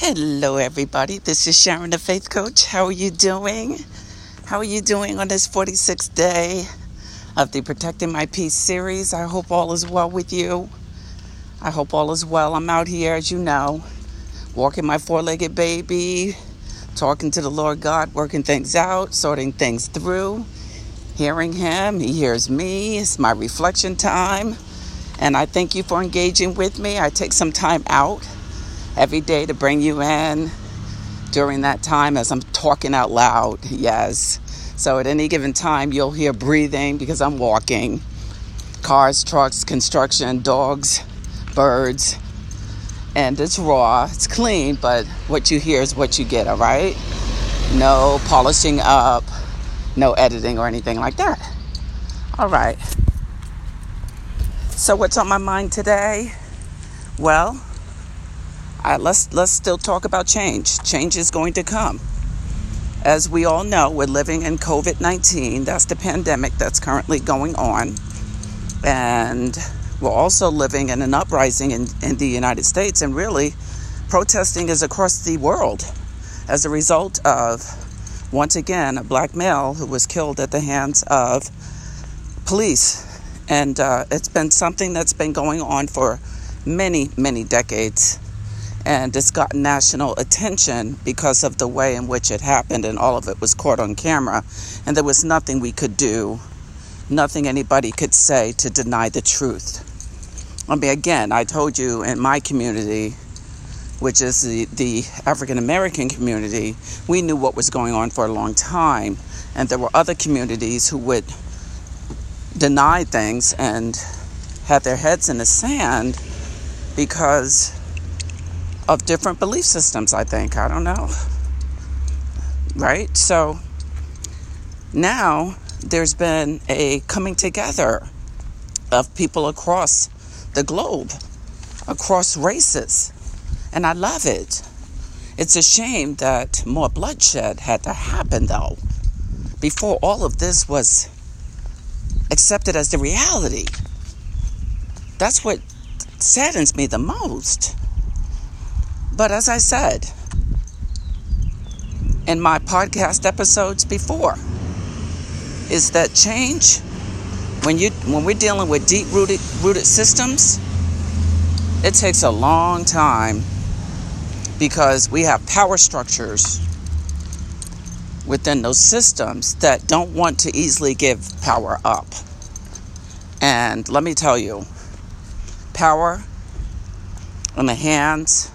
Hello, everybody. This is Sharon, the Faith Coach. How are you doing? How are you doing on this 46th day of the Protecting My Peace series? I hope all is well with you. I hope all is well. I'm out here, as you know, walking my four legged baby, talking to the Lord God, working things out, sorting things through, hearing Him. He hears me. It's my reflection time. And I thank you for engaging with me. I take some time out every day to bring you in during that time as I'm talking out loud. Yes. So at any given time, you'll hear breathing because I'm walking. Cars, trucks, construction, dogs, birds. And it's raw, it's clean, but what you hear is what you get, all right? No polishing up, no editing or anything like that. All right. So, what's on my mind today? Well, let's let's still talk about change. Change is going to come. As we all know, we're living in COVID 19. That's the pandemic that's currently going on. And we're also living in an uprising in, in the United States, and really, protesting is across the world as a result of, once again, a black male who was killed at the hands of police. And uh, it's been something that's been going on for many, many decades and it's gotten national attention because of the way in which it happened and all of it was caught on camera. And there was nothing we could do nothing anybody could say to deny the truth. I mean again i told you in my community which is the, the african american community we knew what was going on for a long time. And there were other communities who would deny things and have their heads in the sand because of different belief systems, I think. I don't know. Right? So now there's been a coming together of people across the globe, across races. And I love it. It's a shame that more bloodshed had to happen, though, before all of this was accepted as the reality. That's what saddens me the most. But as I said in my podcast episodes before, is that change when you when we're dealing with deep rooted rooted systems, it takes a long time because we have power structures within those systems that don't want to easily give power up. And let me tell you, power in the hands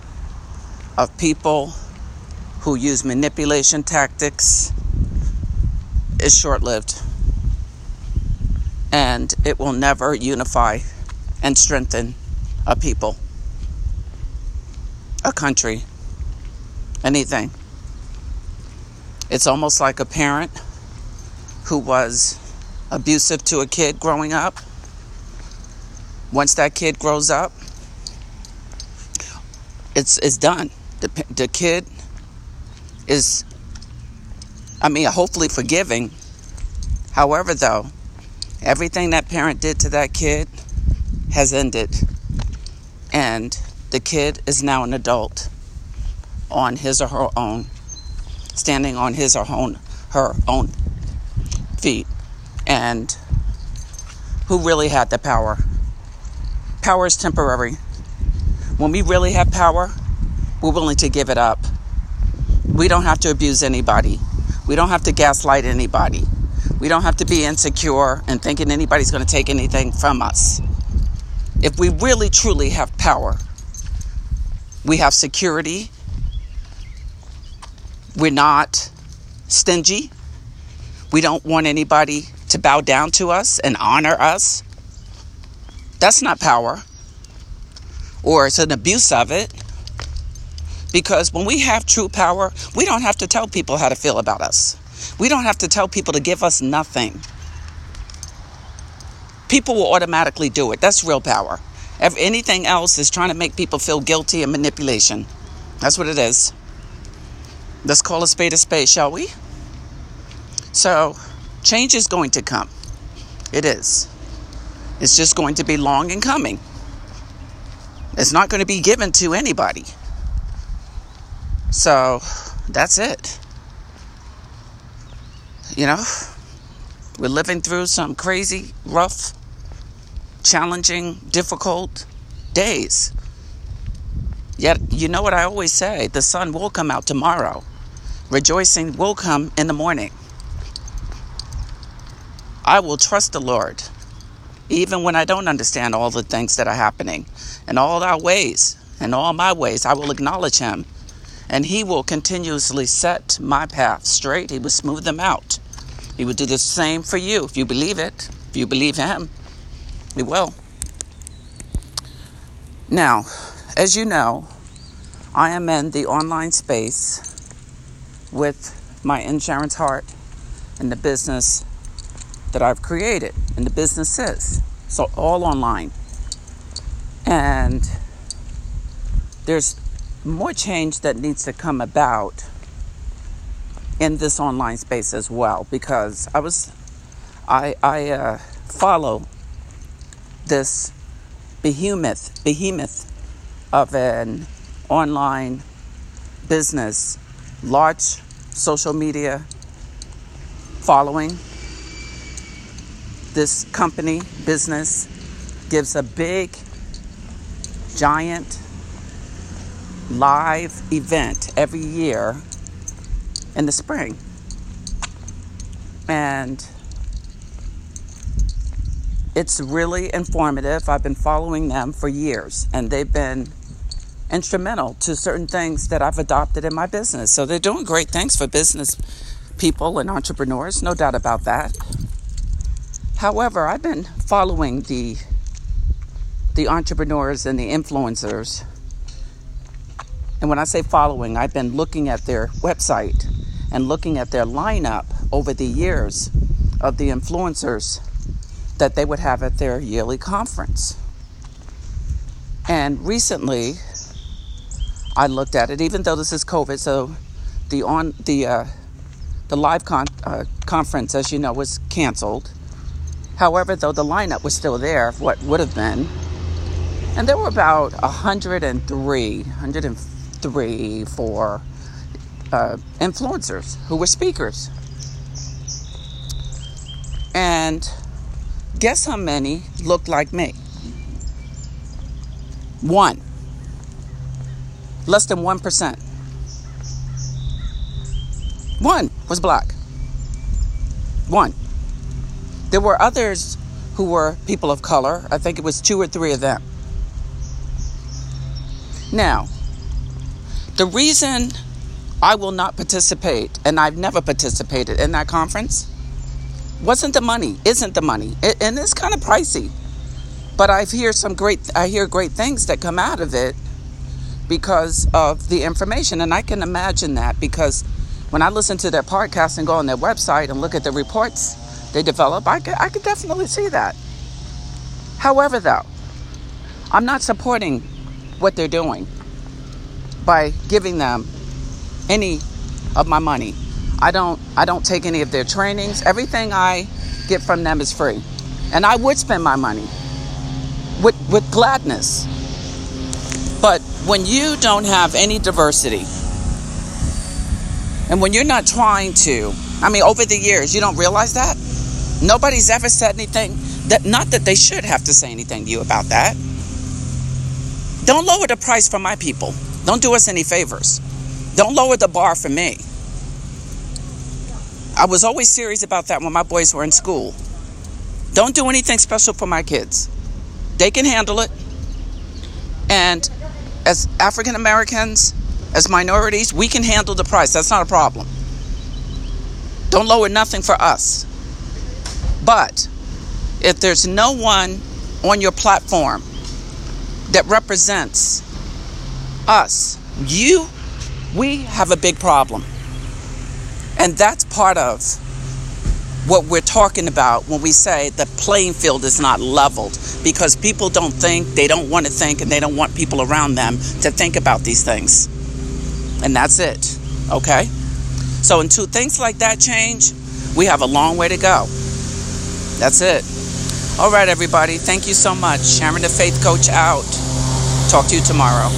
of people who use manipulation tactics is short lived. And it will never unify and strengthen a people, a country, anything. It's almost like a parent who was abusive to a kid growing up. Once that kid grows up, it's, it's done the, the kid is, I mean, hopefully forgiving. However, though, everything that parent did to that kid has ended. And the kid is now an adult on his or her own, standing on his or own, her own feet. And who really had the power? Power is temporary. When we really have power, we're willing to give it up. We don't have to abuse anybody. We don't have to gaslight anybody. We don't have to be insecure and thinking anybody's going to take anything from us. If we really truly have power, we have security. We're not stingy. We don't want anybody to bow down to us and honor us. That's not power. Or it's an abuse of it. Because when we have true power, we don't have to tell people how to feel about us. We don't have to tell people to give us nothing. People will automatically do it. That's real power. If anything else is trying to make people feel guilty and manipulation. That's what it is. Let's call a spade a spade, shall we? So, change is going to come. It is. It's just going to be long in coming. It's not going to be given to anybody. So that's it. You know, we're living through some crazy, rough, challenging, difficult days. Yet, you know what I always say the sun will come out tomorrow. Rejoicing will come in the morning. I will trust the Lord, even when I don't understand all the things that are happening. In all our ways, in all my ways, I will acknowledge Him, and He will continuously set my path straight. He will smooth them out. He will do the same for you if you believe it, if you believe Him. He will. Now, as you know, I am in the online space with my insurance heart and the business that I've created and the businesses. So, all online. And there's more change that needs to come about in this online space as well because I was I I uh, follow this behemoth behemoth of an online business large social media following. This company business gives a big giant live event every year in the spring. And it's really informative. I've been following them for years, and they've been instrumental to certain things that I've adopted in my business. So they're doing great things for business people and entrepreneurs, no doubt about that. However, I've been following the the entrepreneurs and the influencers. And when I say following, I've been looking at their website and looking at their lineup over the years of the influencers that they would have at their yearly conference. And recently, I looked at it, even though this is COVID, so the on the uh, the live con- uh, conference, as you know, was canceled. However, though the lineup was still there, what would have been, and there were about 103, 103 for uh, influencers who were speakers. And guess how many looked like me? One. Less than 1%. One was black. One. There were others who were people of color. I think it was two or three of them. Now, the reason I will not participate, and I've never participated in that conference, wasn't the money, isn't the money. It, and it's kind of pricey. But I hear some great I hear great things that come out of it because of the information. And I can imagine that because when I listen to their podcast and go on their website and look at the reports they develop, I could, I could definitely see that. However, though, I'm not supporting what they're doing by giving them any of my money. I don't I don't take any of their trainings. Everything I get from them is free. And I would spend my money with with gladness. But when you don't have any diversity and when you're not trying to, I mean over the years, you don't realize that? Nobody's ever said anything that not that they should have to say anything to you about that. Don't lower the price for my people. Don't do us any favors. Don't lower the bar for me. I was always serious about that when my boys were in school. Don't do anything special for my kids. They can handle it. And as African Americans, as minorities, we can handle the price. That's not a problem. Don't lower nothing for us. But if there's no one on your platform that represents us, you, we have a big problem. And that's part of what we're talking about when we say the playing field is not leveled because people don't think, they don't want to think, and they don't want people around them to think about these things. And that's it. Okay? So until things like that change, we have a long way to go. That's it. All right, everybody. Thank you so much. Sharon the Faith Coach out. Talk to you tomorrow.